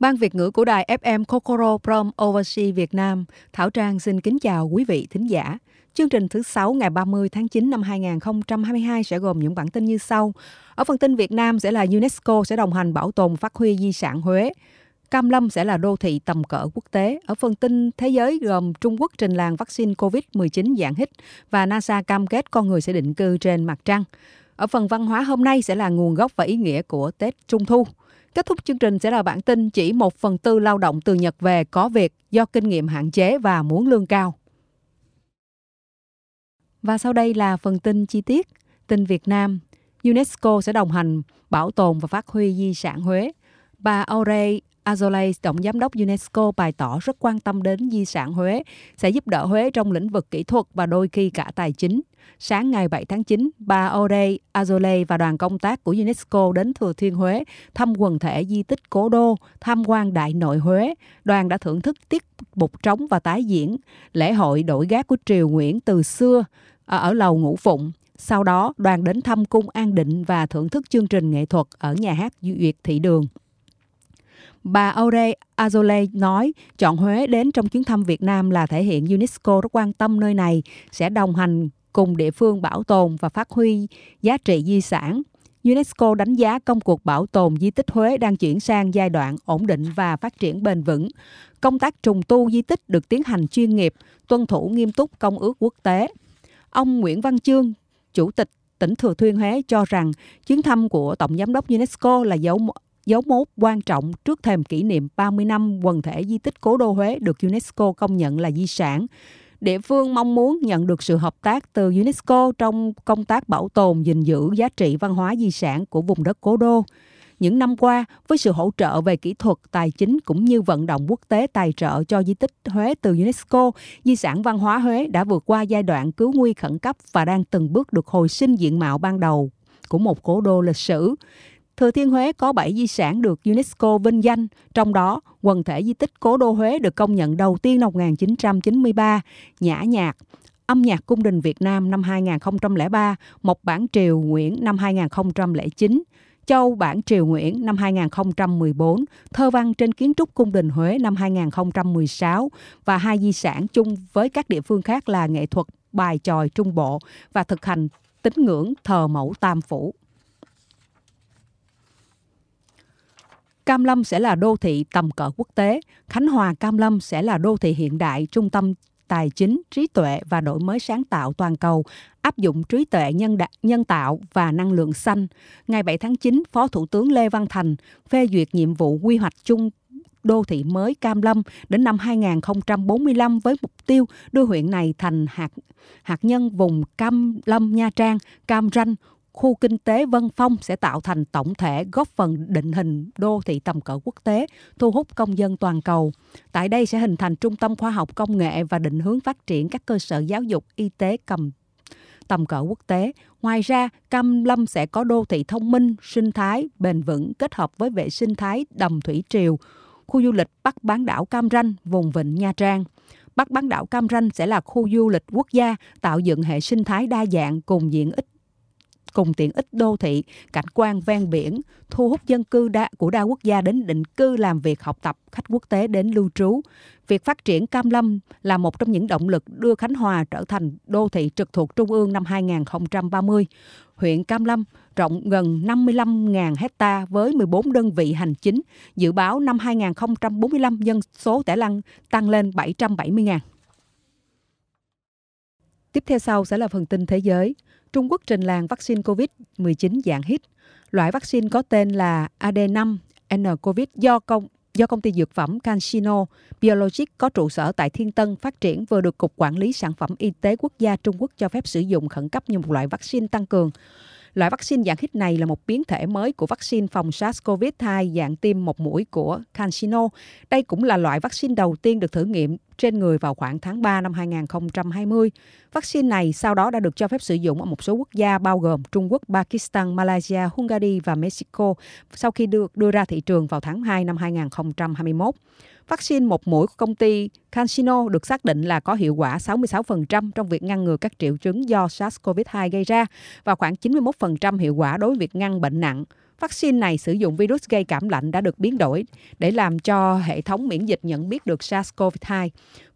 Ban Việt ngữ của đài FM Kokoro Prom Overseas Việt Nam, Thảo Trang xin kính chào quý vị thính giả. Chương trình thứ 6 ngày 30 tháng 9 năm 2022 sẽ gồm những bản tin như sau. Ở phần tin Việt Nam sẽ là UNESCO sẽ đồng hành bảo tồn phát huy di sản Huế. Cam Lâm sẽ là đô thị tầm cỡ quốc tế. Ở phần tin thế giới gồm Trung Quốc trình làng vaccine COVID-19 dạng hít và NASA cam kết con người sẽ định cư trên mặt trăng. Ở phần văn hóa hôm nay sẽ là nguồn gốc và ý nghĩa của Tết Trung Thu. Kết thúc chương trình sẽ là bản tin chỉ một phần tư lao động từ Nhật về có việc do kinh nghiệm hạn chế và muốn lương cao. Và sau đây là phần tin chi tiết. Tin Việt Nam, UNESCO sẽ đồng hành bảo tồn và phát huy di sản Huế. Bà Aurey Azoulay, Tổng Giám đốc UNESCO, bày tỏ rất quan tâm đến di sản Huế, sẽ giúp đỡ Huế trong lĩnh vực kỹ thuật và đôi khi cả tài chính. Sáng ngày 7 tháng 9, bà Aurey Azoulay và đoàn công tác của UNESCO đến Thừa Thiên Huế thăm quần thể di tích Cố Đô, tham quan Đại Nội Huế. Đoàn đã thưởng thức tiết mục trống và tái diễn lễ hội đổi gác của Triều Nguyễn từ xưa à, ở lầu Ngũ Phụng. Sau đó, đoàn đến thăm cung An Định và thưởng thức chương trình nghệ thuật ở nhà hát Duyệt Thị Đường. Bà Aure Azole nói chọn Huế đến trong chuyến thăm Việt Nam là thể hiện UNESCO rất quan tâm nơi này, sẽ đồng hành cùng địa phương bảo tồn và phát huy giá trị di sản. UNESCO đánh giá công cuộc bảo tồn di tích Huế đang chuyển sang giai đoạn ổn định và phát triển bền vững. Công tác trùng tu di tích được tiến hành chuyên nghiệp, tuân thủ nghiêm túc công ước quốc tế. Ông Nguyễn Văn Chương, Chủ tịch tỉnh Thừa Thiên Huế cho rằng chuyến thăm của Tổng Giám đốc UNESCO là dấu dấu mốc quan trọng trước thềm kỷ niệm 30 năm quần thể di tích Cố đô Huế được UNESCO công nhận là di sản. Địa phương mong muốn nhận được sự hợp tác từ UNESCO trong công tác bảo tồn, gìn giữ giá trị văn hóa di sản của vùng đất Cố đô. Những năm qua, với sự hỗ trợ về kỹ thuật, tài chính cũng như vận động quốc tế tài trợ cho di tích Huế từ UNESCO, di sản văn hóa Huế đã vượt qua giai đoạn cứu nguy khẩn cấp và đang từng bước được hồi sinh diện mạo ban đầu của một cố đô lịch sử. Thừa Thiên Huế có 7 di sản được UNESCO vinh danh, trong đó quần thể di tích Cố đô Huế được công nhận đầu tiên năm 1993, Nhã Nhạc, âm nhạc cung đình Việt Nam năm 2003, Mộc Bản Triều Nguyễn năm 2009, Châu Bản Triều Nguyễn năm 2014, Thơ văn trên kiến trúc cung đình Huế năm 2016 và hai di sản chung với các địa phương khác là nghệ thuật bài tròi Trung Bộ và thực hành tín ngưỡng thờ mẫu Tam Phủ. Cam Lâm sẽ là đô thị tầm cỡ quốc tế, Khánh Hòa Cam Lâm sẽ là đô thị hiện đại, trung tâm tài chính, trí tuệ và đổi mới sáng tạo toàn cầu, áp dụng trí tuệ nhân, đa, nhân tạo và năng lượng xanh. Ngày 7 tháng 9, Phó Thủ tướng Lê Văn Thành phê duyệt nhiệm vụ quy hoạch chung đô thị mới Cam Lâm đến năm 2045 với mục tiêu đưa huyện này thành hạt hạt nhân vùng Cam Lâm Nha Trang, Cam Ranh, khu kinh tế Vân Phong sẽ tạo thành tổng thể góp phần định hình đô thị tầm cỡ quốc tế, thu hút công dân toàn cầu. Tại đây sẽ hình thành trung tâm khoa học công nghệ và định hướng phát triển các cơ sở giáo dục, y tế cầm tầm cỡ quốc tế. Ngoài ra, Cam Lâm sẽ có đô thị thông minh, sinh thái, bền vững kết hợp với vệ sinh thái đầm thủy triều, khu du lịch Bắc bán đảo Cam Ranh, vùng vịnh Nha Trang. Bắc bán đảo Cam Ranh sẽ là khu du lịch quốc gia tạo dựng hệ sinh thái đa dạng cùng diện ích cùng tiện ích đô thị, cảnh quan ven biển, thu hút dân cư đa, của đa quốc gia đến định cư làm việc học tập, khách quốc tế đến lưu trú. Việc phát triển Cam Lâm là một trong những động lực đưa Khánh Hòa trở thành đô thị trực thuộc Trung ương năm 2030. Huyện Cam Lâm rộng gần 55.000 hecta với 14 đơn vị hành chính. Dự báo năm 2045 dân số Tẻ lăng tăng lên 770.000. Tiếp theo sau sẽ là phần tin thế giới. Trung Quốc trình làng vaccine COVID-19 dạng hít. Loại vaccine có tên là AD5 nCoV do công do công ty dược phẩm CanSino Biologic có trụ sở tại Thiên Tân phát triển, vừa được Cục Quản lý Sản phẩm Y tế Quốc gia Trung Quốc cho phép sử dụng khẩn cấp như một loại vaccine tăng cường. Loại vaccine dạng hít này là một biến thể mới của vaccine phòng SARS-CoV-2 dạng tiêm một mũi của CanSino. Đây cũng là loại vaccine đầu tiên được thử nghiệm trên người vào khoảng tháng 3 năm 2020. Vaccine này sau đó đã được cho phép sử dụng ở một số quốc gia bao gồm Trung Quốc, Pakistan, Malaysia, Hungary và Mexico sau khi được đưa ra thị trường vào tháng 2 năm 2021. Vaccine một mũi của công ty CanSino được xác định là có hiệu quả 66% trong việc ngăn ngừa các triệu chứng do SARS-CoV-2 gây ra và khoảng 91% hiệu quả đối với việc ngăn bệnh nặng. Vaccine này sử dụng virus gây cảm lạnh đã được biến đổi để làm cho hệ thống miễn dịch nhận biết được SARS-CoV-2.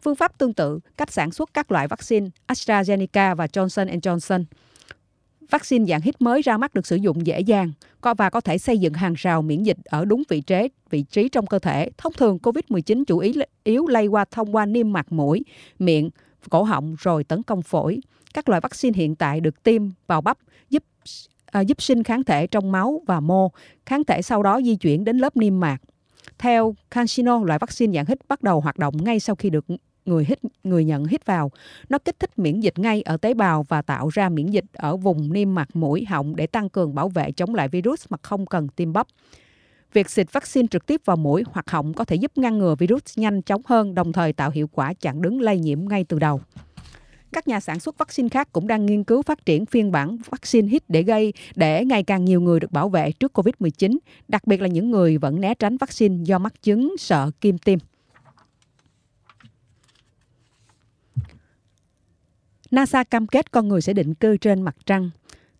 Phương pháp tương tự, cách sản xuất các loại vaccine AstraZeneca và Johnson Johnson. Vaccine dạng hít mới ra mắt được sử dụng dễ dàng và có thể xây dựng hàng rào miễn dịch ở đúng vị trí, vị trí trong cơ thể. Thông thường, COVID-19 chủ yếu yếu lây qua thông qua niêm mạc mũi, miệng, cổ họng rồi tấn công phổi. Các loại vaccine hiện tại được tiêm vào bắp giúp à, giúp sinh kháng thể trong máu và mô. Kháng thể sau đó di chuyển đến lớp niêm mạc. Theo CanSino, loại vaccine dạng hít bắt đầu hoạt động ngay sau khi được người hít người nhận hít vào. Nó kích thích miễn dịch ngay ở tế bào và tạo ra miễn dịch ở vùng niêm mạc mũi họng để tăng cường bảo vệ chống lại virus mà không cần tiêm bắp. Việc xịt vaccine trực tiếp vào mũi hoặc họng có thể giúp ngăn ngừa virus nhanh chóng hơn, đồng thời tạo hiệu quả chặn đứng lây nhiễm ngay từ đầu. Các nhà sản xuất vaccine khác cũng đang nghiên cứu phát triển phiên bản vaccine hít để gây để ngày càng nhiều người được bảo vệ trước COVID-19, đặc biệt là những người vẫn né tránh vaccine do mắc chứng sợ kim tiêm. NASA cam kết con người sẽ định cư trên mặt trăng.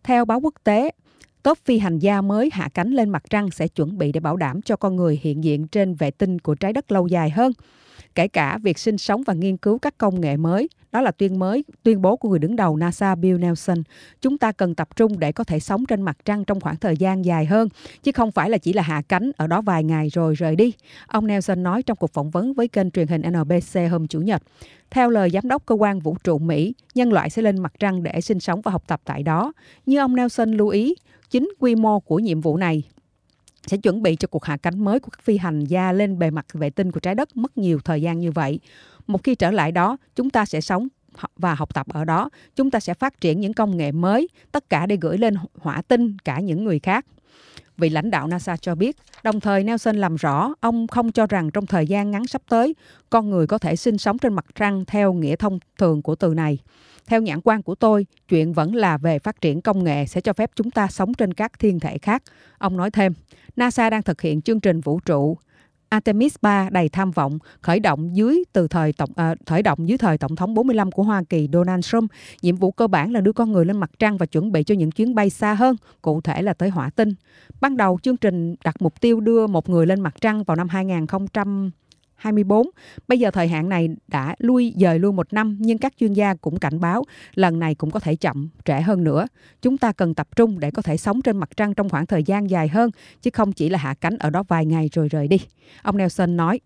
Theo báo quốc tế, tốp phi hành gia mới hạ cánh lên mặt trăng sẽ chuẩn bị để bảo đảm cho con người hiện diện trên vệ tinh của trái đất lâu dài hơn kể cả việc sinh sống và nghiên cứu các công nghệ mới. Đó là tuyên mới tuyên bố của người đứng đầu NASA Bill Nelson. Chúng ta cần tập trung để có thể sống trên mặt trăng trong khoảng thời gian dài hơn, chứ không phải là chỉ là hạ cánh ở đó vài ngày rồi rời đi. Ông Nelson nói trong cuộc phỏng vấn với kênh truyền hình NBC hôm Chủ nhật. Theo lời giám đốc cơ quan vũ trụ Mỹ, nhân loại sẽ lên mặt trăng để sinh sống và học tập tại đó. Như ông Nelson lưu ý, chính quy mô của nhiệm vụ này sẽ chuẩn bị cho cuộc hạ cánh mới của các phi hành gia lên bề mặt vệ tinh của trái đất mất nhiều thời gian như vậy. Một khi trở lại đó, chúng ta sẽ sống và học tập ở đó. Chúng ta sẽ phát triển những công nghệ mới, tất cả để gửi lên hỏa tinh cả những người khác. Vị lãnh đạo NASA cho biết, đồng thời Nelson làm rõ ông không cho rằng trong thời gian ngắn sắp tới, con người có thể sinh sống trên mặt trăng theo nghĩa thông thường của từ này. Theo nhãn quan của tôi, chuyện vẫn là về phát triển công nghệ sẽ cho phép chúng ta sống trên các thiên thể khác. Ông nói thêm, NASA đang thực hiện chương trình vũ trụ Artemis 3 đầy tham vọng khởi động dưới từ thời tổng à, khởi động dưới thời tổng thống 45 của Hoa Kỳ Donald Trump. Nhiệm vụ cơ bản là đưa con người lên mặt trăng và chuẩn bị cho những chuyến bay xa hơn, cụ thể là tới hỏa tinh. Ban đầu chương trình đặt mục tiêu đưa một người lên mặt trăng vào năm 2000 2024. Bây giờ thời hạn này đã lui dời luôn một năm nhưng các chuyên gia cũng cảnh báo lần này cũng có thể chậm, trễ hơn nữa. Chúng ta cần tập trung để có thể sống trên mặt trăng trong khoảng thời gian dài hơn chứ không chỉ là hạ cánh ở đó vài ngày rồi rời đi. Ông Nelson nói.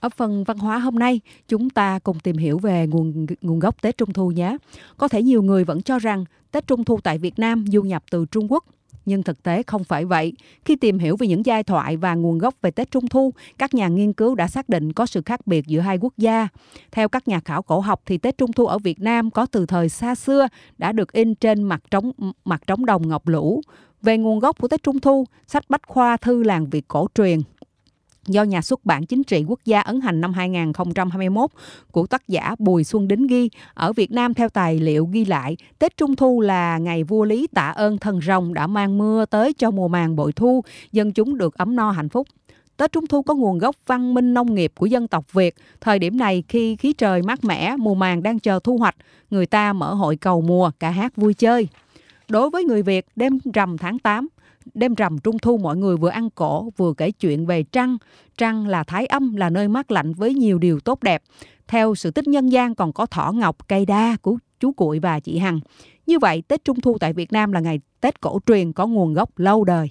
Ở phần văn hóa hôm nay, chúng ta cùng tìm hiểu về nguồn nguồn gốc Tết Trung thu nhé. Có thể nhiều người vẫn cho rằng Tết Trung thu tại Việt Nam du nhập từ Trung Quốc nhưng thực tế không phải vậy. Khi tìm hiểu về những giai thoại và nguồn gốc về Tết Trung Thu, các nhà nghiên cứu đã xác định có sự khác biệt giữa hai quốc gia. Theo các nhà khảo cổ học thì Tết Trung Thu ở Việt Nam có từ thời xa xưa đã được in trên mặt trống mặt trống đồng ngọc lũ. Về nguồn gốc của Tết Trung Thu, sách Bách khoa thư làng Việt cổ truyền do nhà xuất bản chính trị quốc gia ấn hành năm 2021 của tác giả Bùi Xuân Đính ghi. Ở Việt Nam theo tài liệu ghi lại, Tết Trung Thu là ngày vua Lý tạ ơn thần rồng đã mang mưa tới cho mùa màng bội thu, dân chúng được ấm no hạnh phúc. Tết Trung Thu có nguồn gốc văn minh nông nghiệp của dân tộc Việt. Thời điểm này khi khí trời mát mẻ, mùa màng đang chờ thu hoạch, người ta mở hội cầu mùa, cả hát vui chơi. Đối với người Việt, đêm rằm tháng 8, Đêm rằm trung thu mọi người vừa ăn cổ vừa kể chuyện về trăng. Trăng là thái âm, là nơi mát lạnh với nhiều điều tốt đẹp. Theo sự tích nhân gian còn có thỏ ngọc, cây đa của chú Cuội và chị Hằng. Như vậy, Tết Trung Thu tại Việt Nam là ngày Tết cổ truyền có nguồn gốc lâu đời.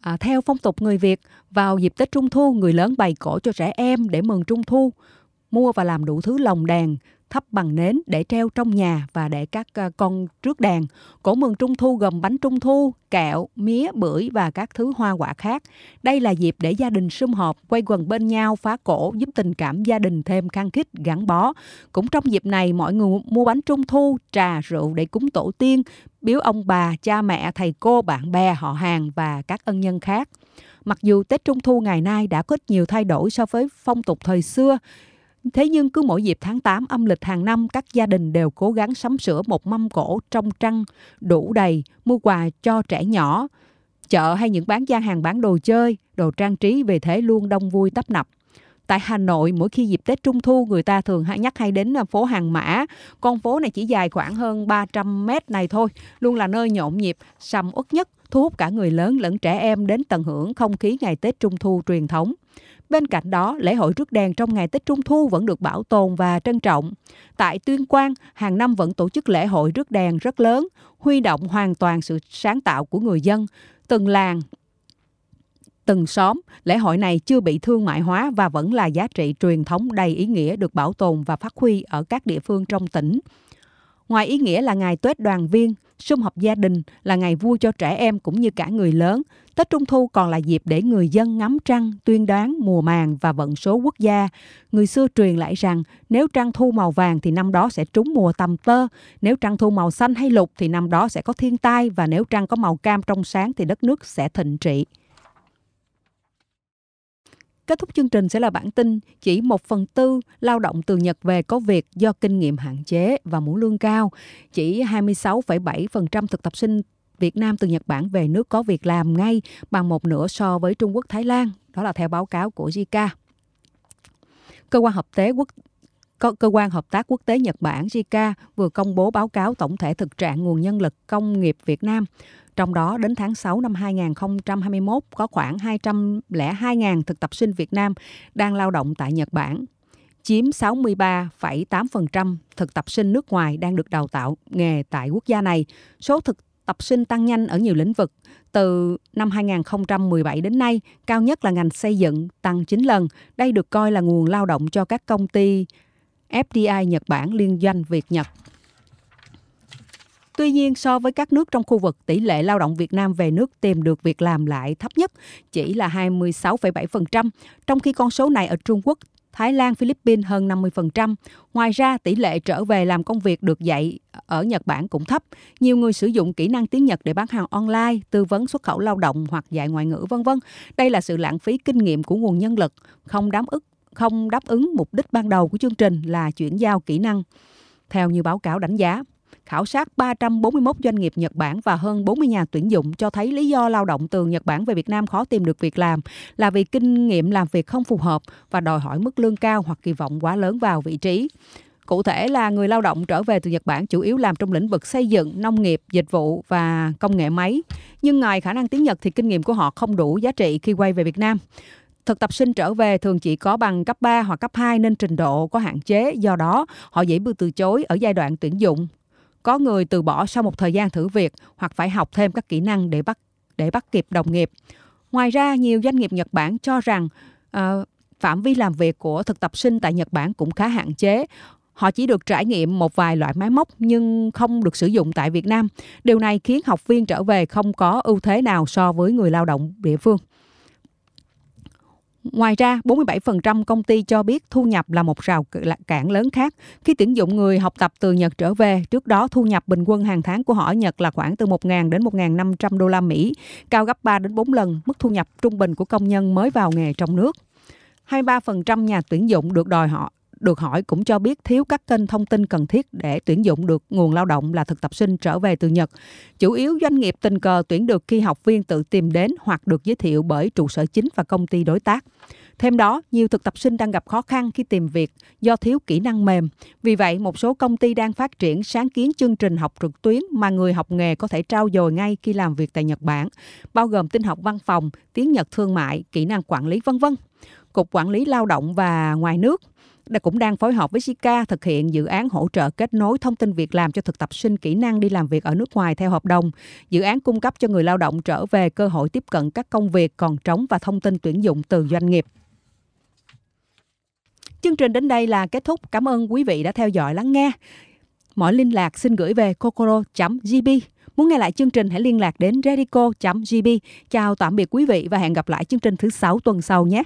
À, theo phong tục người Việt, vào dịp Tết Trung Thu, người lớn bày cổ cho trẻ em để mừng Trung Thu, mua và làm đủ thứ lồng đèn, thắp bằng nến để treo trong nhà và để các ờ, con trước đèn. Cổ mừng Trung Thu gồm bánh Trung Thu, kẹo, mía, bưởi và các thứ hoa quả khác. Đây là dịp để gia đình sum họp, quay quần bên nhau, phá cổ, giúp tình cảm gia đình thêm khăng khít, gắn bó. Cũng trong dịp này, mọi người mua bánh Trung Thu, trà, rượu để cúng tổ tiên, biếu ông bà, cha mẹ, thầy cô, bạn bè, họ hàng và các ân nhân khác. Mặc dù Tết Trung Thu ngày nay đã có nhiều thay đổi so với phong tục thời xưa, Thế nhưng cứ mỗi dịp tháng 8 âm lịch hàng năm, các gia đình đều cố gắng sắm sửa một mâm cổ trong trăng đủ đầy, mua quà cho trẻ nhỏ. Chợ hay những bán gian hàng bán đồ chơi, đồ trang trí về thế luôn đông vui tấp nập. Tại Hà Nội, mỗi khi dịp Tết Trung Thu, người ta thường hay nhắc hay đến à, phố Hàng Mã. Con phố này chỉ dài khoảng hơn 300 mét này thôi, luôn là nơi nhộn nhịp, sầm uất nhất, thu hút cả người lớn lẫn trẻ em đến tận hưởng không khí ngày Tết Trung Thu truyền thống. Bên cạnh đó, lễ hội rước đèn trong ngày Tết Trung Thu vẫn được bảo tồn và trân trọng. Tại Tuyên Quang, hàng năm vẫn tổ chức lễ hội rước đèn rất lớn, huy động hoàn toàn sự sáng tạo của người dân. Từng làng, từng xóm, lễ hội này chưa bị thương mại hóa và vẫn là giá trị truyền thống đầy ý nghĩa được bảo tồn và phát huy ở các địa phương trong tỉnh. Ngoài ý nghĩa là ngày Tết đoàn viên, sum họp gia đình là ngày vui cho trẻ em cũng như cả người lớn, Tết Trung Thu còn là dịp để người dân ngắm trăng, tuyên đoán mùa màng và vận số quốc gia. Người xưa truyền lại rằng nếu trăng thu màu vàng thì năm đó sẽ trúng mùa tầm tơ, nếu trăng thu màu xanh hay lục thì năm đó sẽ có thiên tai và nếu trăng có màu cam trong sáng thì đất nước sẽ thịnh trị. Kết thúc chương trình sẽ là bản tin chỉ một phần tư lao động từ Nhật về có việc do kinh nghiệm hạn chế và muốn lương cao. Chỉ 26,7% thực tập sinh Việt Nam từ Nhật Bản về nước có việc làm ngay bằng một nửa so với Trung Quốc, Thái Lan. Đó là theo báo cáo của JICA. Cơ quan hợp tế quốc cơ quan hợp tác quốc tế Nhật Bản JICA vừa công bố báo cáo tổng thể thực trạng nguồn nhân lực công nghiệp Việt Nam. Trong đó, đến tháng 6 năm 2021, có khoảng 202.000 thực tập sinh Việt Nam đang lao động tại Nhật Bản, chiếm 63,8% thực tập sinh nước ngoài đang được đào tạo nghề tại quốc gia này. Số thực tập sinh tăng nhanh ở nhiều lĩnh vực. Từ năm 2017 đến nay, cao nhất là ngành xây dựng tăng 9 lần. Đây được coi là nguồn lao động cho các công ty FDI Nhật Bản liên doanh Việt Nhật. Tuy nhiên, so với các nước trong khu vực, tỷ lệ lao động Việt Nam về nước tìm được việc làm lại thấp nhất, chỉ là 26,7%, trong khi con số này ở Trung Quốc Thái Lan, Philippines hơn 50%. Ngoài ra, tỷ lệ trở về làm công việc được dạy ở Nhật Bản cũng thấp. Nhiều người sử dụng kỹ năng tiếng Nhật để bán hàng online, tư vấn xuất khẩu lao động hoặc dạy ngoại ngữ vân vân. Đây là sự lãng phí kinh nghiệm của nguồn nhân lực, không đáp ứng không đáp ứng mục đích ban đầu của chương trình là chuyển giao kỹ năng. Theo như báo cáo đánh giá, khảo sát 341 doanh nghiệp Nhật Bản và hơn 40 nhà tuyển dụng cho thấy lý do lao động từ Nhật Bản về Việt Nam khó tìm được việc làm là vì kinh nghiệm làm việc không phù hợp và đòi hỏi mức lương cao hoặc kỳ vọng quá lớn vào vị trí. Cụ thể là người lao động trở về từ Nhật Bản chủ yếu làm trong lĩnh vực xây dựng, nông nghiệp, dịch vụ và công nghệ máy. Nhưng ngoài khả năng tiếng Nhật thì kinh nghiệm của họ không đủ giá trị khi quay về Việt Nam. Thực tập sinh trở về thường chỉ có bằng cấp 3 hoặc cấp 2 nên trình độ có hạn chế, do đó họ dễ bị từ chối ở giai đoạn tuyển dụng. Có người từ bỏ sau một thời gian thử việc hoặc phải học thêm các kỹ năng để bắt để bắt kịp đồng nghiệp. Ngoài ra, nhiều doanh nghiệp Nhật Bản cho rằng uh, phạm vi làm việc của thực tập sinh tại Nhật Bản cũng khá hạn chế. Họ chỉ được trải nghiệm một vài loại máy móc nhưng không được sử dụng tại Việt Nam. Điều này khiến học viên trở về không có ưu thế nào so với người lao động địa phương. Ngoài ra, 47% công ty cho biết thu nhập là một rào cản lớn khác. Khi tuyển dụng người học tập từ Nhật trở về, trước đó thu nhập bình quân hàng tháng của họ ở Nhật là khoảng từ 1.000 đến 1.500 đô la Mỹ, cao gấp 3 đến 4 lần mức thu nhập trung bình của công nhân mới vào nghề trong nước. 23% nhà tuyển dụng được đòi họ được hỏi cũng cho biết thiếu các kênh thông tin cần thiết để tuyển dụng được nguồn lao động là thực tập sinh trở về từ Nhật. Chủ yếu doanh nghiệp tình cờ tuyển được khi học viên tự tìm đến hoặc được giới thiệu bởi trụ sở chính và công ty đối tác. Thêm đó, nhiều thực tập sinh đang gặp khó khăn khi tìm việc do thiếu kỹ năng mềm. Vì vậy, một số công ty đang phát triển sáng kiến chương trình học trực tuyến mà người học nghề có thể trao dồi ngay khi làm việc tại Nhật Bản, bao gồm tin học văn phòng, tiếng Nhật thương mại, kỹ năng quản lý vân vân. Cục Quản lý Lao động và Ngoài nước cũng đang phối hợp với Sika thực hiện dự án hỗ trợ kết nối thông tin việc làm cho thực tập sinh kỹ năng đi làm việc ở nước ngoài theo hợp đồng. Dự án cung cấp cho người lao động trở về cơ hội tiếp cận các công việc còn trống và thông tin tuyển dụng từ doanh nghiệp. Chương trình đến đây là kết thúc. Cảm ơn quý vị đã theo dõi lắng nghe. Mọi liên lạc xin gửi về kokoro.gb. Muốn nghe lại chương trình, hãy liên lạc đến radico.gb. Chào tạm biệt quý vị và hẹn gặp lại chương trình thứ sáu tuần sau nhé.